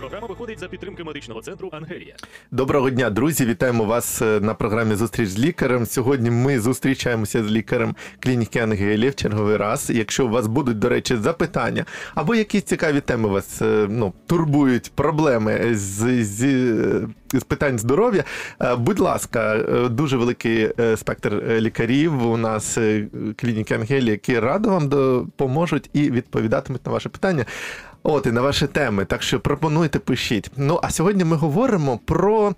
Програма виходить за підтримки медичного центру Ангелія. Доброго дня, друзі! Вітаємо вас е, на програмі Зустріч з лікарем. Сьогодні ми зустрічаємося з лікарем клініки Ангелія в черговий раз. Якщо у вас будуть, до речі, запитання або якісь цікаві теми вас е, ну, турбують проблеми з, з, з питань здоров'я, е, будь ласка, е, дуже великий е, спектр е, лікарів у нас е, клініки Ангелія, які радо вам допоможуть і відповідатимуть на ваші питання. От і на ваші теми. Так що пропонуйте, пишіть. Ну а сьогодні ми говоримо про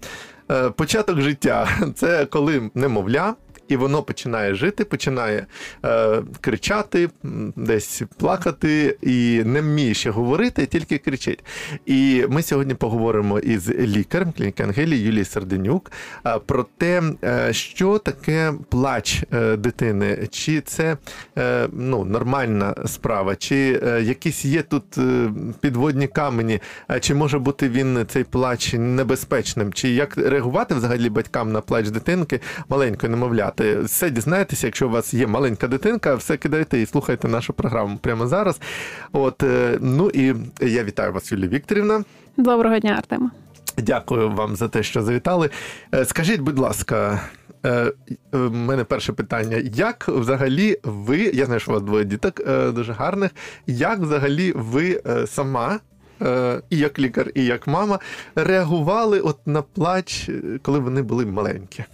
е, початок життя. Це коли немовля. І воно починає жити, починає е, кричати, десь плакати, і не вміє ще говорити, тільки кричить. І ми сьогодні поговоримо із лікарем клініки Ангелії Юлією Серденюк е, про те, е, що таке плач е, дитини, чи це е, ну, нормальна справа, чи е, якісь є тут підводні камені, чи може бути він цей плач небезпечним, чи як реагувати взагалі батькам на плач дитинки? Маленької немовляти. Все дізнаєтеся, якщо у вас є маленька дитинка, все кидайте і слухайте нашу програму прямо зараз. От е, ну і я вітаю вас, Юлія Вікторівна. Доброго дня, Артема. Дякую вам за те, що завітали. Е, Скажіть, будь ласка, е, е, мене перше питання: як взагалі ви, я знаю, що у вас двоє діток дуже гарних, як взагалі ви сама? І як лікар, і як мама реагували от на плач, коли вони були маленькі.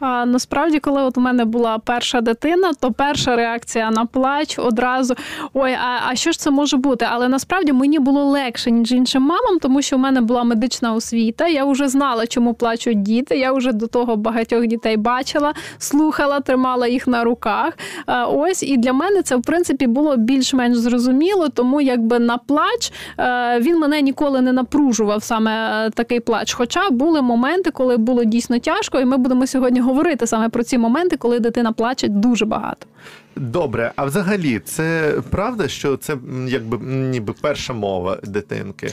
А, насправді, коли от у мене була перша дитина, то перша реакція на плач одразу ой, а, а що ж це може бути? Але насправді мені було легше, ніж іншим мамам, тому що у мене була медична освіта. Я вже знала, чому плачуть діти. Я вже до того багатьох дітей бачила, слухала, тримала їх на руках. А, ось і для мене це в принципі було більш-менш зрозуміло, тому якби на плач е, він мене ніколи не напружував саме е, такий плач. Хоча були моменти, коли було дійсно тяжко, і ми будемо сьогодні говорити саме про ці моменти, коли дитина плаче дуже багато. Добре, а взагалі, це правда, що це якби ніби перша мова дитинки?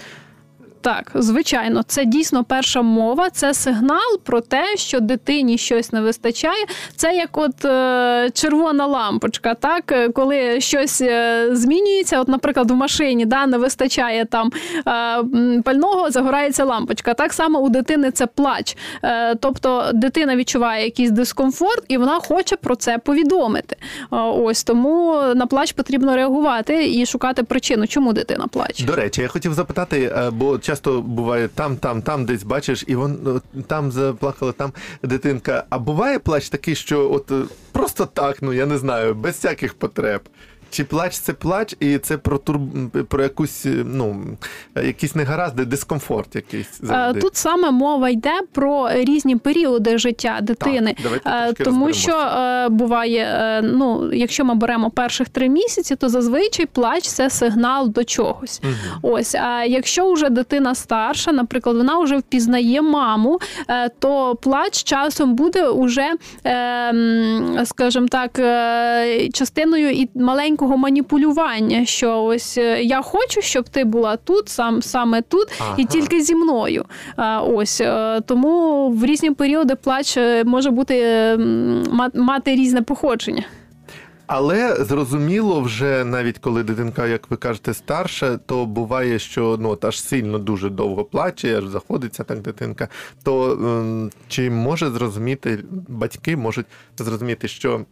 Так, звичайно, це дійсно перша мова, це сигнал про те, що дитині щось не вистачає. Це як от е, червона лампочка, так Е, коли щось е, змінюється. От, наприклад, в машині да, не вистачає там е, пального, загорається лампочка. Так само у дитини це плач. Е, тобто дитина відчуває якийсь дискомфорт, і вона хоче про це повідомити. Е, ось тому на плач потрібно реагувати і шукати причину, чому дитина плаче. До речі, я хотів запитати, бо часто буває там, там, там, десь бачиш, і вон ну, там заплакала, там дитинка. А буває плач такий, що от е, просто так, ну я не знаю, без всяких потреб. Чи плач це плач, і це про тур... про якусь, е, ну, якісь негаразди, дискомфорт якийсь Е, завжди. Тут саме мова йде про різні періоди життя дитини, Так, Е, тому що буває, ну якщо ми беремо перших три місяці, то зазвичай плач це сигнал до чогось. Мгм. Ось, а якщо вже дитина старша, наприклад, вона вже впізнає маму, то плач часом буде уже, е, скажімо так, частиною і маленького маніпулювання. Що ось е, я хочу, щоб ти була тут, сам саме тут, Ага. і тільки зі мною. А, Ось е, тому в різні періоди плач е, може бути мати різне походження. Але зрозуміло, вже навіть коли дитинка, як ви кажете, старша, то буває, що ну от аж сильно дуже довго плаче, аж заходиться так дитинка. То ем, чи може зрозуміти батьки можуть зрозуміти, що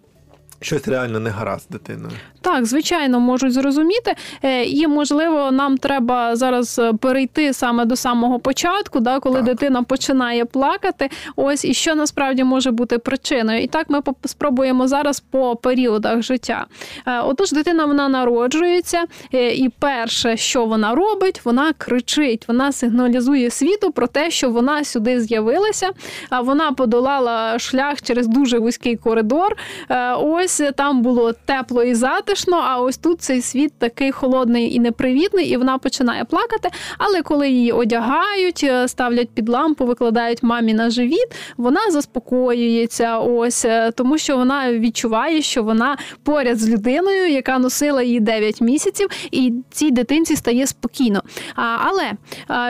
щось реально не гаразд з дитиною? Так, звичайно, можуть зрозуміти. Е, І можливо, нам треба зараз е, перейти саме до самого початку, да, коли Так. дитина починає плакати. Ось і що насправді може бути причиною. І так ми спробуємо зараз по періодах життя. Е, Отож, дитина вона народжується, і перше, що вона робить, вона кричить, вона сигналізує світу про те, що вона сюди з'явилася. А вона подолала шлях через дуже вузький коридор. Е, Ось там було тепло і затишно, а ось тут цей світ такий холодний і непривітний, і вона починає плакати. Але коли її одягають, е, ставлять під лампу, викладають мамі на живіт, вона заспокоюється. Ось е, тому, що вона відчуває, що вона поряд з людиною, яка носила її 9 місяців, і цій дитинці стає спокійно. Але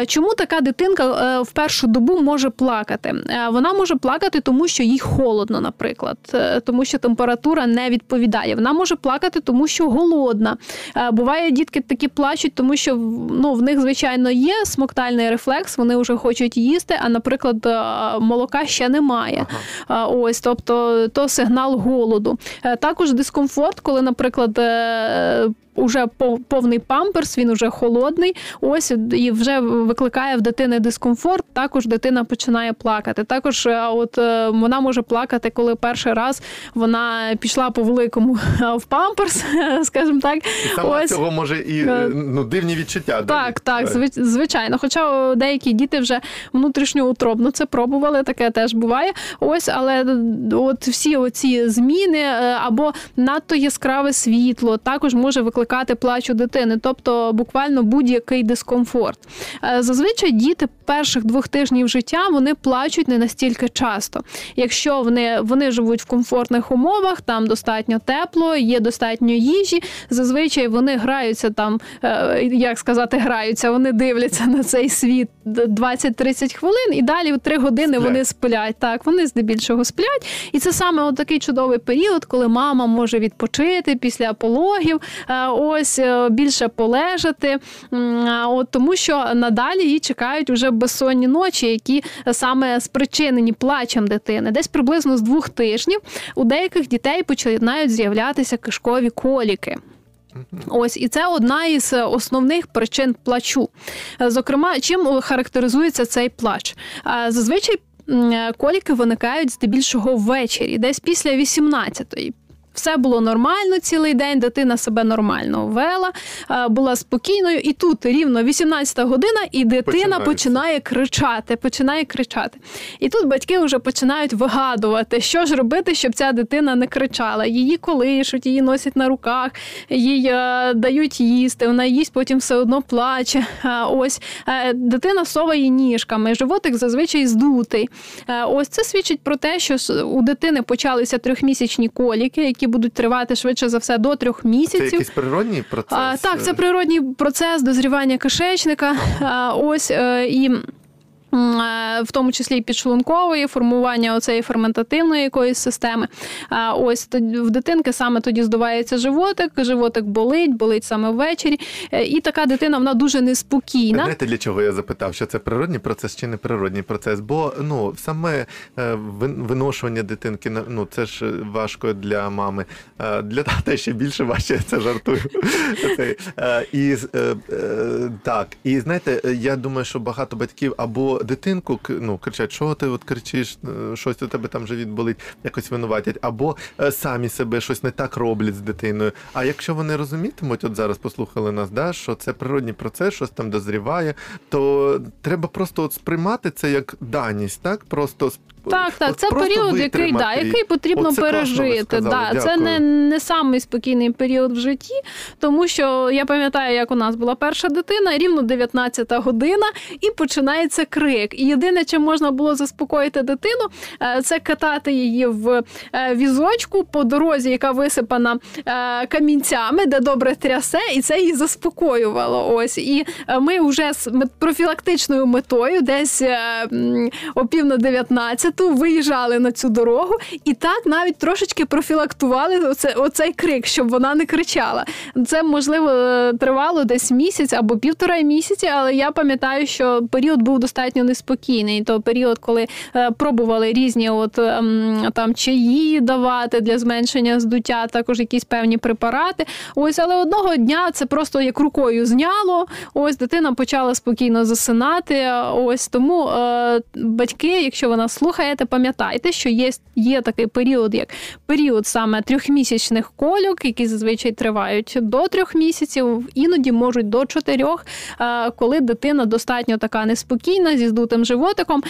е, чому така дитинка е, в першу добу може плакати? Е, Вона може плакати, тому що їй холодно, наприклад, Е, тому що температура не відповідає. Вона може плакати, тому що голодна. Е, Буває, дітки такі плачуть, тому що ну, в них, звичайно, є смоктальний рефлекс, вони вже хочуть їсти, а, наприклад, е, молока ще немає. Ага. Ось, тобто, то сигнал голоду. Е, Також дискомфорт, коли, наприклад, е, Уже пов- повний памперс, він уже холодний. Ось і вже викликає в дитини дискомфорт. Також дитина починає плакати. Також, е, от е, вона може плакати, коли перший раз вона пішла по великому е, в памперс, скажімо так. І саме Ось. цього може і ну, дивні відчуття. Так, так, звичайно. Хоча деякі діти вже внутрішньоутробно це пробували, таке теж буває. Ось, але от всі оці зміни або надто яскраве світло також може викликати плач у дитини, тобто буквально будь-який дискомфорт. Е, Зазвичай діти перших двох тижнів життя вони плачуть не настільки часто. Якщо вони, вони живуть в комфортних умовах, там достатньо тепло, є достатньо їжі. Зазвичай вони граються там, е, як сказати, граються, вони дивляться на цей світ 20-30 хвилин, і далі в 3 години Сплять. вони сплять. Так, вони здебільшого сплять. І це саме от такий чудовий період, коли мама може відпочити після пологів, е, ось е, більше полежати. От тому, що надалі її чекають вже безсонні ночі, які саме спричинені плачем дитини. Десь приблизно з двох тижнів у деяких дітей починають з'являтися кишкові коліки. Ось і це одна із основних причин плачу. Зокрема, чим характеризується цей плач? Зазвичай коліки виникають здебільшого ввечері, десь після 18-ї. Все було нормально цілий день, дитина себе нормально вела, е, була спокійною, і тут рівно 18 година, і дитина починає кричати, починає кричати. І тут батьки вже починають вигадувати, що ж робити, щоб ця дитина не кричала. Її колишуть, її носять на руках, їй е, дають їсти, вона їсть, потім все одно плаче. Е, ось дитина соває ніжками, животик зазвичай здутий. Ось це свідчить про те, що у дитини почалися трьохмісячні коліки, які будуть тривати швидше за все до трьох Це місяців. якийсь природній процес. А, так, це е, природній процес дозрівання кишечника. А, ось е, і. Е, В тому числі і підшлункової, формування оцеї ферментативної якоїсь системи. Ось в дитинки саме тоді здувається животик, животик болить, болить саме ввечері. Е, І така дитина вона дуже неспокійна. Знаєте, для чого я запитав, що це природній процес чи не природній процес? Бо ну саме е, виношування дитинки ну це ж важко для мами. Для тата ще більше важче, це жартую. І так, і знаєте, я думаю, що багато батьків або дитинку ну, кричать, що ти от кричиш, е, щось у тебе там живіт болить, якось винуватять, або е, самі себе щось не так роблять з дитиною. А якщо вони розумітимуть, от зараз послухали нас, да, що це природній процес, щось там дозріває, то треба просто от сприймати це як даність, так? Просто Так, так, от це період, який, да, який потрібно Оце пережити. Да, це не, не самий спокійний період в житті, тому що я пам'ятаю, як у нас була перша дитина, рівно 19 година, і починається крик. І єдине, чим можна було заспокоїти дитину, е, це катати її в е, візочку по дорозі, яка висипана е, камінцями, де добре трясе, і це її заспокоювало. Ось і ми вже з профілактичною метою, десь о пів на 19-ту виїжджали на цю дорогу, і так навіть трошечки профілактували оце, оцей крик, щоб вона не кричала. Це можливо тривало десь місяць або півтора місяці, але я пам'ятаю, що період був достатньо неспокійний. То період, коли е, пробували різні от ем, там чаї давати для зменшення здуття, також якісь певні препарати. Ось, але одного дня це просто як рукою зняло. Ось дитина почала спокійно засинати. Ось тому е, батьки, якщо ви нас слухаєте, пам'ятайте, що є, є такий період, як період саме трьохмісячних кольок, які зазвичай тривають до трьох місяців, іноді можуть до чотирьох, е, коли дитина достатньо така неспокійна зі здутим животиком.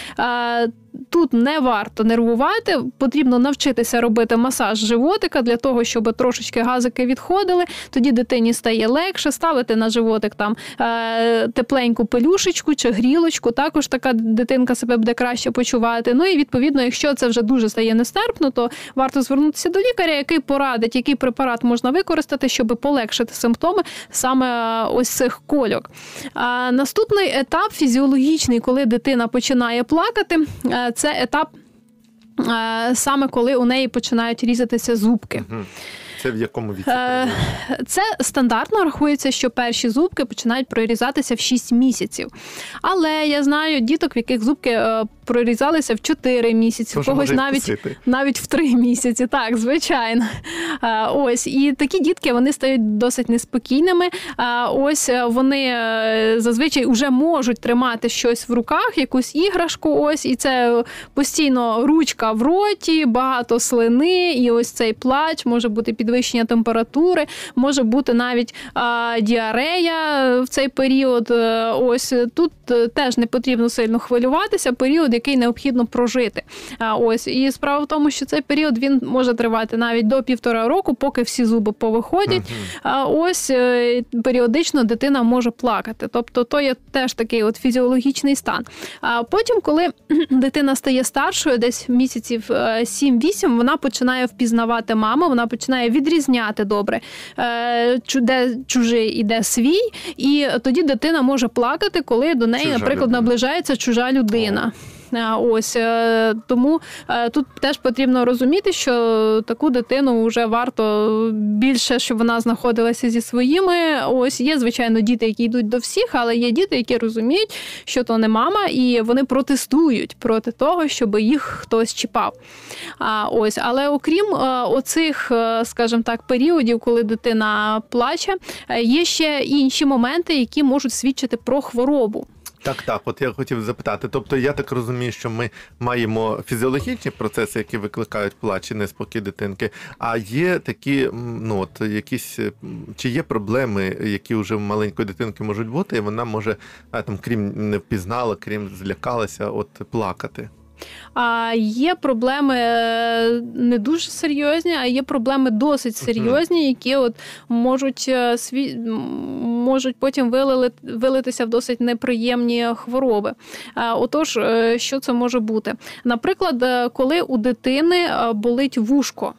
Е, Тут не варто нервувати, потрібно навчитися робити масаж животика для того, щоб трошечки газики відходили. Тоді дитині стає легше ставити на животик там е, тепленьку пелюшечку чи грілочку. Також така дитинка себе буде краще почувати. Ну і відповідно, якщо це вже дуже стає нестерпно, то варто звернутися до лікаря, який порадить, який препарат можна використати, щоб полегшити симптоми саме е, ось цих кольок. Наступний етап фізіологічний, коли дитина починає плакати, е, це етап. е, саме коли у неї починають різатися зубки. Це в якому віці? Е, Це стандартно рахується, що перші зубки починають прорізатися в 6 місяців. Але я знаю діток, в яких зубки е, прорізалися в 4 місяці, в когось навіть вкусити. навіть в 3 місяці. Так, звичайно. Е, Ось і такі дітки вони стають досить неспокійними. Е, Ось е, вони е, зазвичай вже можуть тримати щось в руках, якусь іграшку. Ось і це постійно ручка в роті, багато слини, і ось цей плач може бути підвищення температури, може бути навіть а, діарея в цей період. Е, Ось тут теж не потрібно сильно хвилюватися. Період, який необхідно прожити. А, Ось і справа в тому, що цей період він може тривати навіть до півтора року, поки всі зуби повиходять. А ось е, періодично дитина може плакати. Тобто, то є теж такий от фізіологічний стан. А потім, коли дитина стає старшою, десь місяців е, 7-8, вона починає впізнавати маму, вона починає відрізняти добре, е, де чужий і де свій. І тоді дитина може плакати, коли до неї, Чужа наприклад, людина. наближається чужа людина. Ось е, тому е, тут теж потрібно розуміти, що таку дитину вже варто більше, щоб вона знаходилася зі своїми. Ось є звичайно діти, які йдуть до всіх, але є діти, які розуміють, що то не мама, і вони протестують проти того, щоб їх хтось чіпав. А ось, але окрім е, оцих, скажімо так, періодів, коли дитина плаче, є ще інші моменти, які можуть свідчити про хворобу. Так, так, от я хотів запитати. Тобто, я так розумію, що ми маємо фізіологічні процеси, які викликають плач і неспокій дитинки. А є такі, ну от якісь чи є проблеми, які вже в маленької дитинки можуть бути, і вона може там, крім не впізнала, крім злякалася, от плакати. А є проблеми е, не дуже серйозні, а є проблеми досить серйозні, які от можуть е, сві... можуть потім вилили... вилитися в досить неприємні хвороби. Отож, е, що це може бути? Наприклад, коли у дитини болить вушко.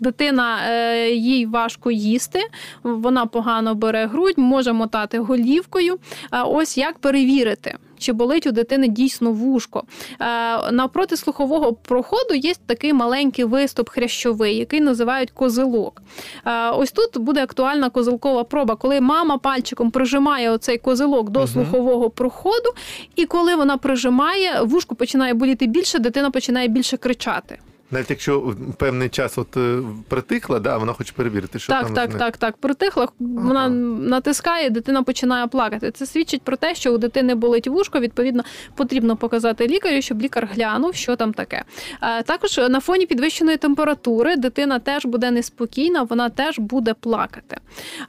Дитина е, їй важко їсти, вона погано бере грудь, може мотати голівкою. Ось як перевірити, чи болить у дитини дійсно вушко. Е, навпроти слухового проходу є такий маленький виступ хрящовий, який називають козилок. Е, ось тут буде актуальна козилкова проба, коли мама пальчиком прижимає оцей козилок до Мгм. слухового проходу, і коли вона прижимає, вушко починає боліти більше, дитина починає більше кричати. Навіть якщо певний час от е, притихла, да, вона хоче перевірити, що так, там так, так, так. Притихла, вона Ага. натискає, дитина починає плакати. Це свідчить про те, що у дитини болить вушко. Відповідно, потрібно показати лікарю, щоб лікар глянув, що там таке. Е, Також на фоні підвищеної температури дитина теж буде неспокійна, вона теж буде плакати.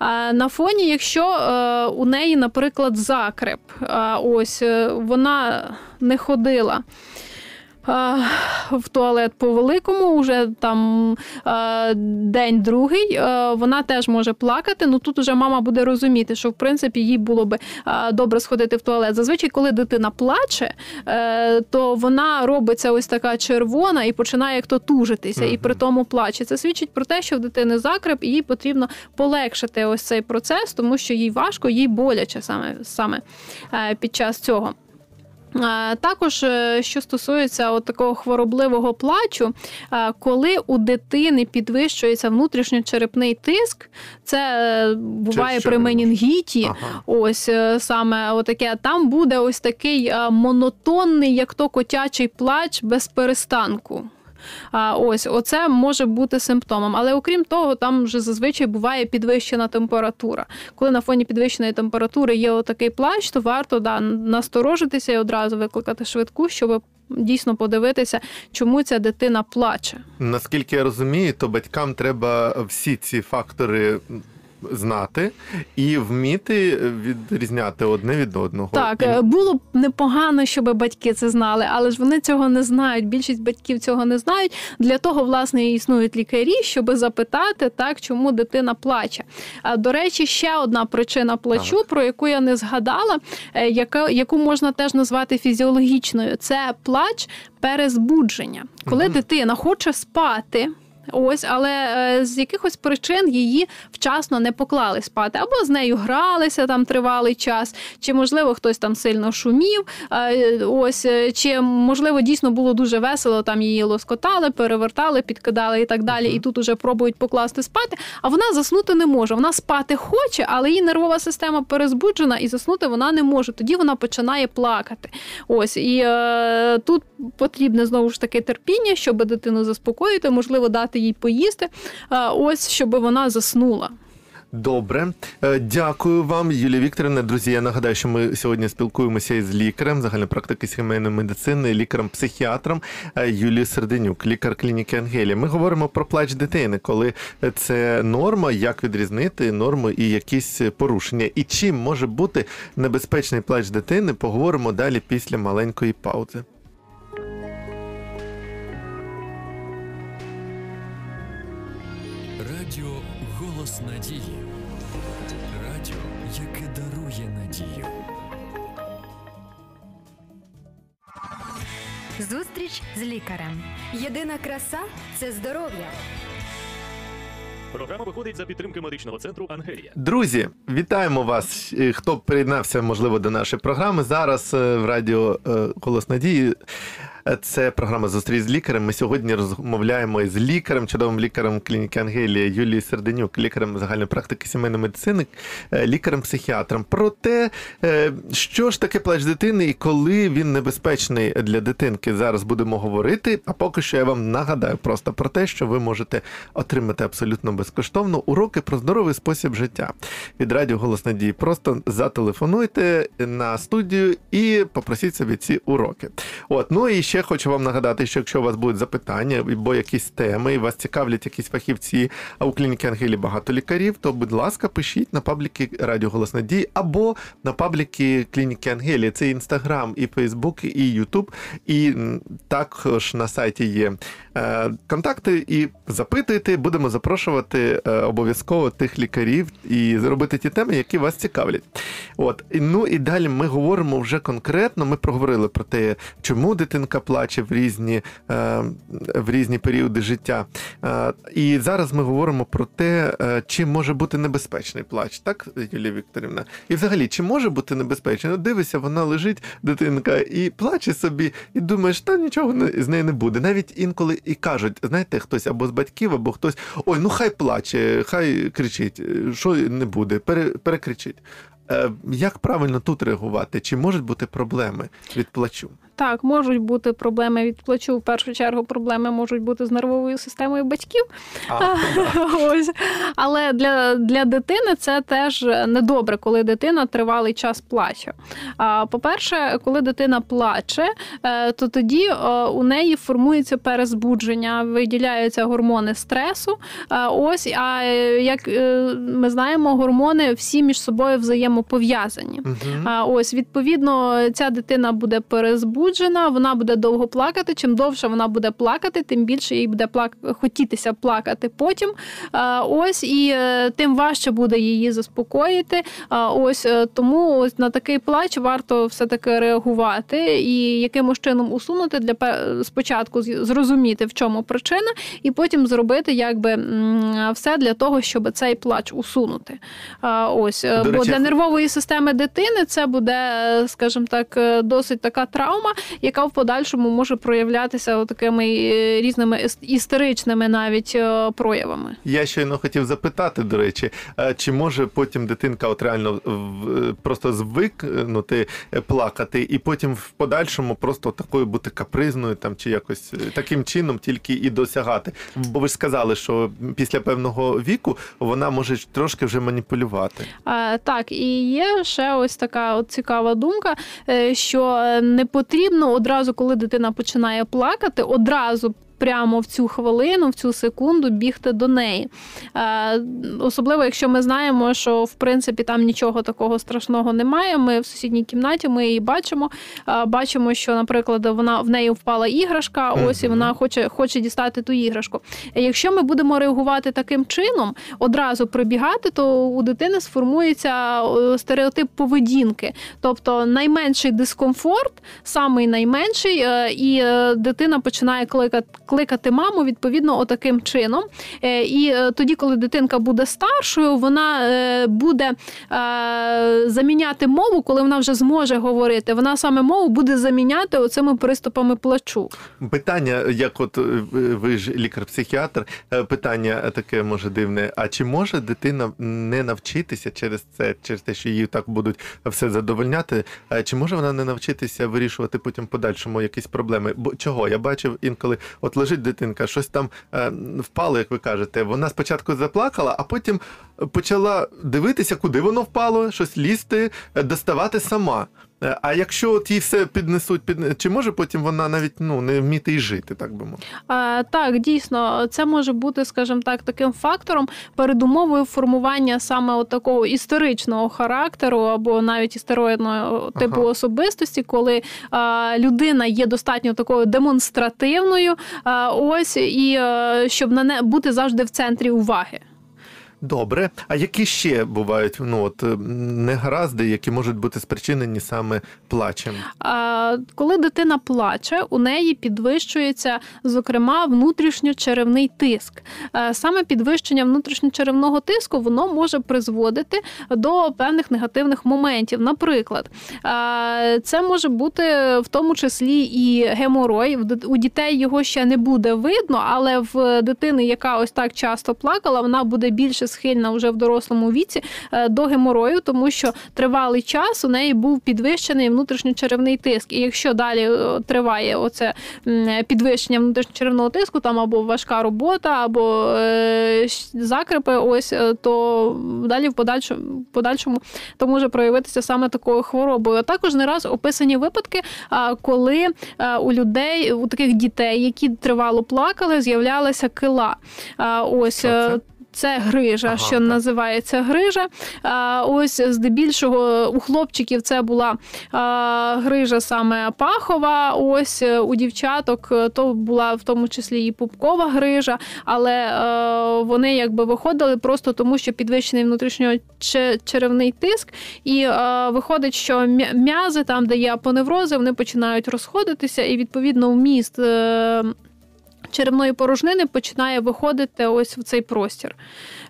Е, На фоні, якщо у неї, наприклад, закреп, ось вона не ходила. В туалет по великому, вже там день другий, вона теж може плакати. Ну тут уже мама буде розуміти, що в принципі їй було би добре сходити в туалет. Зазвичай, коли дитина плаче, е, то вона робиться ось така червона і починає як то тужитися, і при тому плаче. Це свідчить про те, що в дитини закреп, і їй потрібно полегшити ось цей процес, тому що їй важко, їй боляче саме, саме е, під час цього. Е, Також, е, що стосується от такого хворобливого плачу, е, коли у дитини підвищується внутрішньочерепний тиск, це буває при менінгіті. Ага. Ось саме отаке. Там буде ось такий монотонний, як то котячий плач без перестанку. А ось оце може бути симптомом. Але окрім того, там вже зазвичай буває підвищена температура. Коли на фоні підвищеної температури є отакий плач, то варто да, насторожитися і одразу викликати швидку, щоб дійсно подивитися, чому ця дитина плаче. Наскільки я розумію, то батькам треба всі ці фактори знати і вміти відрізняти одне від одного. Так, І- е, було б непогано, щоб батьки це знали, але ж вони цього не знають. Більшість батьків цього не знають. Для того, власне, і існують лікарі, щоб запитати, так, чому дитина плаче. А, До речі, ще одна причина плачу, Так. про яку я не згадала, е, яка, яку можна теж назвати фізіологічною, це плач перезбудження. Коли Мгм. дитина хоче спати. Ось, але е, з якихось причин її вчасно не поклали спати, або з нею гралися там тривалий час, чи можливо хтось там сильно шумів. е, Ось е, чи можливо дійсно було дуже весело, там її лоскотали, перевертали, підкидали і так далі. І тут уже пробують покласти спати. А вона заснути не може. Вона спати хоче, але її нервова система перезбуджена і заснути вона не може. Тоді вона починає плакати. Ось і е, тут потрібне знову ж таки терпіння, щоб дитину заспокоїти, можливо, дати їй поїсти. Ось щоб вона заснула. Добре, Е, дякую вам, Юлія Вікторівна. Друзі, я нагадаю, що ми сьогодні спілкуємося із лікарем загальної практики сімейної медицини, лікарем-психіатром е, Юлією Серденюк, лікар клініки Ангелія. Ми говоримо про плач дитини, коли це норма, як відрізнити норму і якісь порушення. І чим може бути небезпечний плач дитини, поговоримо далі після маленької паузи. Зустріч з лікарем. Єдина краса це здоров'я. Програма виходить за підтримки медичного центру Ангелія. Друзі, вітаємо вас. Е, Хто приєднався, можливо, до нашої програми. Зараз е, в радіо Колос Надії. Це програма Зустріч з лікарем. Ми сьогодні розмовляємо із лікарем, чудовим лікарем клініки Ангелія Юлією Серденюк, лікарем загальної практики сімейної медицини, е, лікарем-психіатром. Про те, е, що ж таке плач дитини і коли він небезпечний для дитинки. Зараз будемо говорити. А поки що я вам нагадаю просто про те, що ви можете отримати абсолютно безкоштовно уроки про здоровий спосіб життя від радіо Голос Надії. Просто зателефонуйте на студію і попросіть собі ці уроки. От, ну і ще хочу вам нагадати, що якщо у вас будуть запитання або якісь теми, і вас цікавлять якісь фахівці, а у клініки Ангелі багато лікарів, то, будь ласка, пишіть на пабліки Радіо Голос Надії або на пабліки клініки Ангелі. Це Інстаграм, і Фейсбук, і Ютуб. І також на сайті є е, контакти. І запитуйте, будемо запрошувати е, обов'язково тих лікарів і зробити ті теми, які вас цікавлять. От ну і далі ми говоримо вже конкретно. Ми проговорили про те, чому дитинка плаче в різні, е, в різні періоди життя. Е, і зараз ми говоримо про те, е, чи може бути небезпечний плач, так, Юлія Вікторівна? І взагалі, чи може бути небезпечний? Ну, дивишся, вона лежить, дитинка, і плаче собі, і думаєш, та нічого з нею не буде. Навіть інколи і кажуть, знаєте, хтось або з батьків, або хтось ой, ну хай плаче, хай кричить, що не буде, пере, перекричить. Е, Як правильно тут реагувати? Чи можуть бути проблеми від плачу? Так, можуть бути проблеми від плачу. В першу чергу проблеми можуть бути з нервовою системою батьків. Ось. Але для, для дитини це теж недобре, коли дитина тривалий час плаче. А, По-перше, коли дитина плаче, е, то тоді е, у неї формується перезбудження, виділяються гормони стресу. Ось, а як ми знаємо, гормони всі між собою взаємопов'язані. Мгм. А ось відповідно ця дитина буде перезбуджена, вона буде довго плакати. Чим довше вона буде плакати, тим більше їй буде плак... хотітися плакати потім. А, ось і е, тим важче буде її заспокоїти. А, ось е, тому ось на такий плач варто все таки реагувати і якимось чином усунути для спочатку зрозуміти, в чому причина, і потім зробити якби все для того, щоб цей плач усунути. А, ось е, До бо речі, для нервової системи дитини це буде, е, скажімо так, е, досить така травма, яка в подальшому може проявлятися такими е, різними іс- істеричними навіть проявами. Я щойно хотів запитати, до речі, чи може потім дитинка от реально просто звикнути плакати, і потім в подальшому просто такою бути капризною, там чи якось таким чином тільки і досягати. Бо ви ж сказали, що після певного віку вона може трошки вже маніпулювати. А, Так, і є ще ось така от цікава думка, е, що не потрібно одразу, коли дитина починає плакати, одразу. Прямо в цю хвилину, в цю секунду бігти до неї. Е, Особливо, якщо ми знаємо, що в принципі там нічого такого страшного немає. Ми в сусідній кімнаті ми її бачимо. Е, Бачимо, що, наприклад, вона в неї впала іграшка, ось і вона хоче, хоче дістати ту іграшку. Якщо ми будемо реагувати таким чином, одразу прибігати, то у дитини сформується стереотип поведінки, тобто найменший дискомфорт, самий найменший, е, і дитина починає кликати. Кликати маму відповідно отаким чином. Е, І е, тоді, коли дитинка буде старшою, вона е, буде заміняти мову, коли вона вже зможе говорити. Вона саме мову буде заміняти оцими приступами плачу. Питання, як от ви- ж лікар-психіатр, питання таке може дивне. А чи може дитина не навчитися через це, через те, що її так будуть все задовольняти? Чи може вона не навчитися вирішувати потім подальшому якісь проблеми? Бо чого? Я бачив інколи, от лежить дитинка, щось там е, впало, як ви кажете. Вона спочатку заплакала, а потім почала дивитися, куди воно впало, щось лізти, е, доставати сама. Е, А якщо от їй все піднесуть, під... чи може потім вона навіть ну не вміти й жити, так би мовити? Е, Так, дійсно, це може бути, скажімо так, таким фактором передумовою формування саме от такого історичного характеру або навіть історичного типу Ага. особистості, коли е, людина є достатньо такою демонстративною, е, ось і е, щоб на не бути завжди в центрі уваги. Добре. А які ще бувають ну от негаразди, які можуть бути спричинені саме плачем? А, Коли дитина плаче, у неї підвищується, зокрема, внутрішньочеревний тиск. Е, Саме підвищення внутрішньочеревного тиску воно може призводити до певних негативних моментів. Наприклад, е, це може бути в тому числі і геморой. У дітей його ще не буде видно, але в дитини, яка ось так часто плакала, вона буде більше схильна вже в дорослому віці е, до геморою, тому що тривалий час у неї був підвищений внутрішньочеревний тиск. І якщо далі е, триває оце підвищення внутрішньочеревного тиску, там або важка робота, або е, закрепи, ось то далі в подальшому, подальшому то може проявитися саме такою хворобою. А також не раз описані випадки, коли у людей, у таких дітей, які тривало плакали, з'являлася кила. Ось це? грижа, Ага, що так. називається грижа. А, ось здебільшого у хлопчиків це була а, грижа саме пахова. Ось е, у дівчаток е, то була в тому числі і пупкова грижа, але е, вони якби виходили просто тому, що підвищений внутрішньочеревний тиск, і виходить, що м'язи, там, де є апоневрози, вони починають розходитися, і відповідно вміст. Черевної порожнини починає виходити ось в цей простір.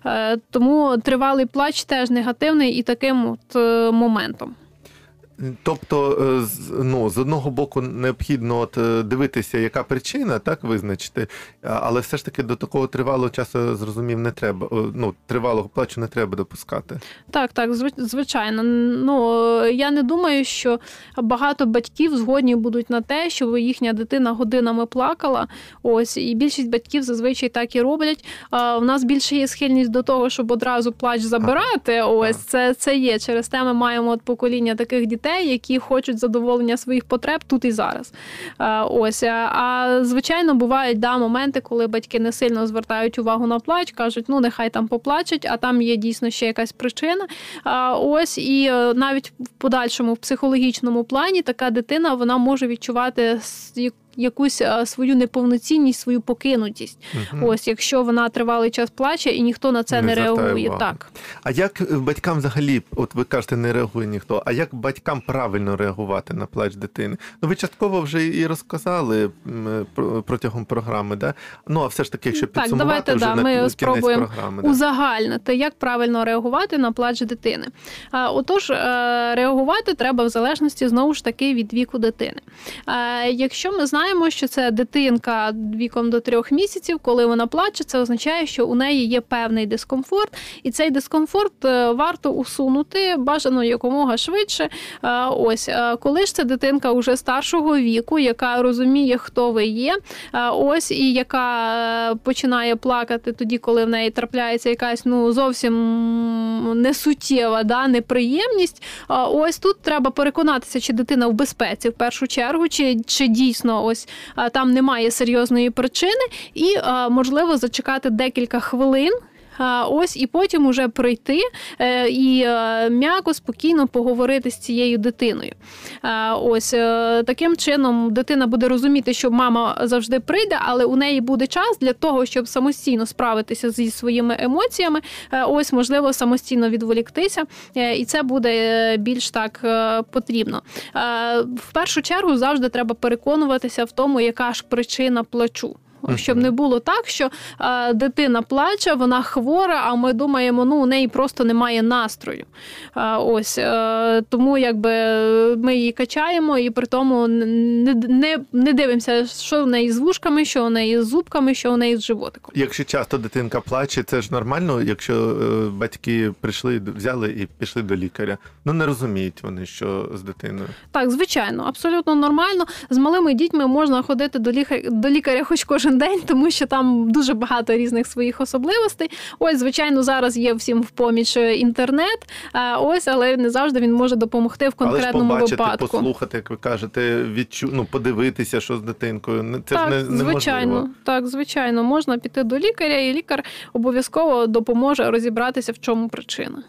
Е, Тому тривалий плач теж негативний і таким от е, моментом. Тобто, е, ну, з одного боку, необхідно от е, дивитися, яка причина, так визначити, але все ж таки до такого тривалого часу зрозумів, не треба. Ну, тривалого плачу не треба допускати. Так, так, зви- звичайно. Ну е, я не думаю, що багато батьків згодні будуть на те, щоб їхня дитина годинами плакала. Ось і більшість батьків зазвичай так і роблять. А в нас більше є схильність до того, щоб одразу плач забирати. Ось це, це є. Через те ми маємо от покоління таких дітей, які хочуть задоволення своїх потреб тут і зараз. Ось а, а звичайно, бувають да моменти, коли батьки не сильно звертають увагу на плач, кажуть, ну нехай там поплачуть, а там є дійсно ще якась причина. Ось і е, навіть в подальшому в психологічному плані така дитина вона може відчувати якусь е, свою неповноцінність, свою покинутість. Мгм. Ось, якщо вона тривалий час плаче і ніхто на це Не не, реагує. Так. А як е, батькам взагалі, от ви кажете, не реагує ніхто, а як батькам правильно реагувати на плач дитини? Ну, ви частково вже і розказали е, про- протягом програми, да? Ну, а все ж таки, якщо Так, давайте, вже да, на ми спробуємо програми. Да. узагальнити, як правильно реагувати на плач дитини. А, Отож, реагувати треба в залежності знову ж таки від віку дитини. Якщо ми знаємо, що це дитинка віком до трьох місяців, коли вона плаче, це означає, що у неї є певний дискомфорт, і цей дискомфорт е, варто усунути бажано якомога швидше. Е, Ось е, коли ж це дитинка уже старшого віку, яка розуміє, хто ви є, ось і яка починає плакати тоді, коли в неї трапляється якась ну зовсім несуттєва да, неприємність. Ось тут треба переконатися, чи дитина в безпеці в першу чергу, чи, чи дійсно ось там немає серйозної причини, і можливо зачекати декілька хвилин. Ось і потім уже прийти е, і е, м'яко, спокійно поговорити з цією дитиною. Ось е, таким чином дитина буде розуміти, що мама завжди прийде, але у неї буде час для того, щоб самостійно справитися зі своїми емоціями. Ось можливо самостійно відволіктися, і це буде більш так потрібно. В першу чергу завжди треба переконуватися в тому, яка ж причина плачу. Щоб не було так, що е, дитина плаче, вона хвора, а ми думаємо, ну у неї просто немає настрою. Е, ось е, тому якби ми її качаємо і при тому не, не, не дивимося, що в неї з вушками, що у неї з зубками, що у неї з животиком. Якщо часто дитинка плаче, це ж нормально, якщо е, батьки прийшли, взяли і пішли до лікаря. Ну не розуміють вони, що з дитиною. Так, звичайно, абсолютно нормально. З малими дітьми можна ходити до лікаря, до лікаря хоч кожен день, тому що там дуже багато різних своїх особливостей. Ось, звичайно, зараз є всім в поміч е, інтернет. а, Ось, але не завжди він може допомогти в Але ж конкретному побачити, випадку. послухати, як ви кажете, відчу... ну, подивитися, що з дитинкою. Це так, ж не, неможливо. звичайно, так, звичайно, можна піти до лікаря, і лікар обов'язково допоможе розібратися, в чому причина.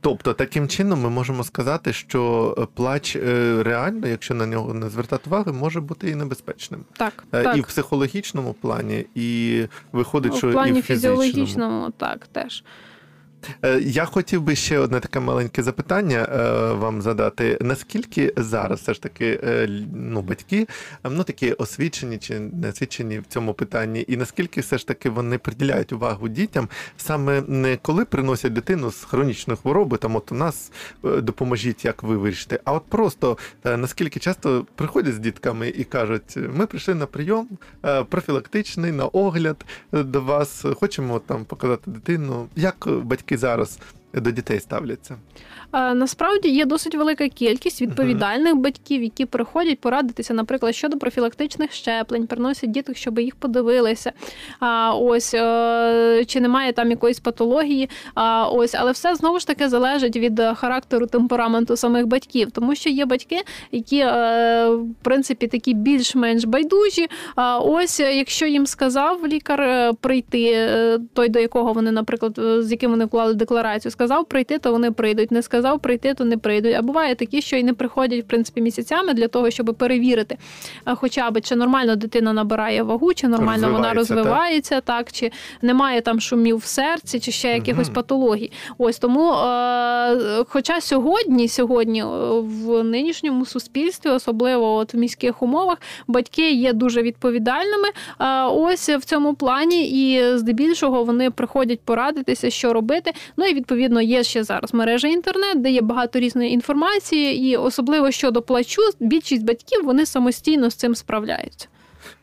Тобто, таким чином ми можемо сказати, що е, плач е, реально, якщо на нього не звертати уваги, може бути і небезпечним. Так, Е, так. І в психологічному плані, і виходить, що в плані і в фізичному. фізіологічному, так, теж. Е, Я хотів би ще одне таке маленьке запитання е, вам задати. Наскільки зараз все ж таки е, ну, батьки е, ну, такі освічені чи не освічені в цьому питанні, і наскільки все ж таки вони приділяють увагу дітям саме не коли приносять дитину з хронічною хворобою, там от у нас допоможіть, як ви вирішите, а от просто наскільки часто приходять з дітками і кажуть, ми прийшли на прийом профілактичний, на огляд до вас, хочемо там показати дитину. Як е, батьки зараз до дітей ставляться? Насправді є досить велика кількість відповідальних батьків, які приходять порадитися, наприклад, щодо профілактичних щеплень, приносять діток, щоб їх подивилися. А, ось е, чи немає там якоїсь патології. А, ось, але все знову ж таки залежить від характеру темпераменту самих батьків, тому що є батьки, які е, в принципі такі більш-менш байдужі. А ось якщо їм сказав лікар е, прийти, той до якого вони, наприклад, з яким вони вклали декларацію, сказав прийти, то вони прийдуть. Не сказав прийти, то не прийдуть. А буває такі, що і не приходять в принципі місяцями для того, щоб перевірити, е, хоча б чи нормально дитина набирає вагу, чи нормально вона Розвивається, так? так? чи немає там шумів в серці, чи ще якихось Мгм. патологій. Ось тому, е, хоча сьогодні, сьогодні е, в нинішньому суспільстві, особливо от в міських умовах, батьки є дуже відповідальними. е, Ось в цьому плані, і здебільшого вони приходять порадитися, що робити. Ну і відповідно є ще зараз мережа інтернет, де є багато різної інформації, і особливо щодо плачу, більшість батьків вони самостійно з цим справляються.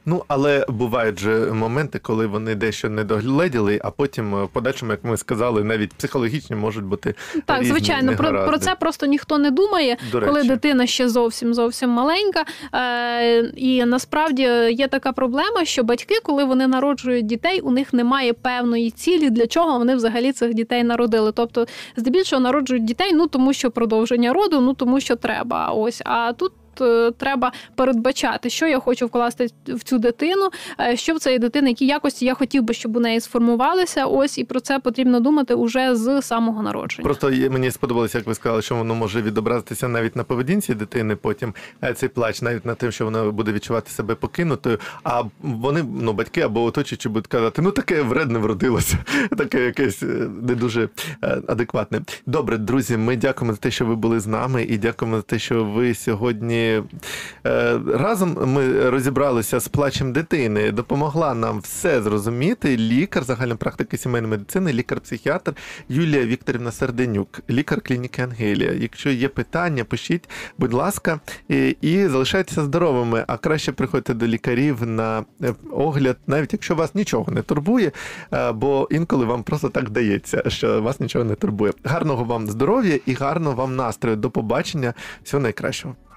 Ну, але бувають же моменти, коли вони дещо не догледіли, а потім е, в подальшому, як ми сказали, навіть психологічні можуть бути Так, різні звичайно, про, негаразди. про це просто ніхто не думає, коли дитина ще зовсім зовсім маленька. Е, і насправді є така проблема, що батьки, коли вони народжують дітей, у них немає певної цілі, для чого вони взагалі цих дітей народили. Тобто, здебільшого народжують дітей, ну тому що продовження роду, ну тому що треба. Ось а тут. Е, Треба передбачати, що я хочу вкласти в цю дитину, е, що в цієї дитини, які якості я хотів би, щоб у неї сформувалися. Ось і про це потрібно думати уже з самого народження. Просто мені сподобалося, як ви сказали, що воно може відобразитися навіть на поведінці дитини. Потім е, цей плач, навіть на тим, що вона буде відчувати себе покинутою. А вони, ну батьки або оточуючі будуть казати, ну таке вредне вродилося, таке якесь не дуже адекватне. Добре, друзі, ми дякуємо за те, що ви були з нами, і дякуємо за те, що ви сьогодні е, разом ми розібралися з плачем дитини. Допомогла нам все зрозуміти. Лікар загальної практики сімейної медицини, лікар-психіатр Юлія Вікторівна Серденюк, лікар клініки Ангелія. Якщо є питання, пишіть, будь ласка, і, і залишайтеся здоровими, а краще приходьте до лікарів на е, огляд, навіть якщо вас нічого не турбує, е, бо інколи вам просто так дається, що вас нічого не турбує. Гарного вам здоров'я і гарного вам настрою. До побачення. Всього найкращого.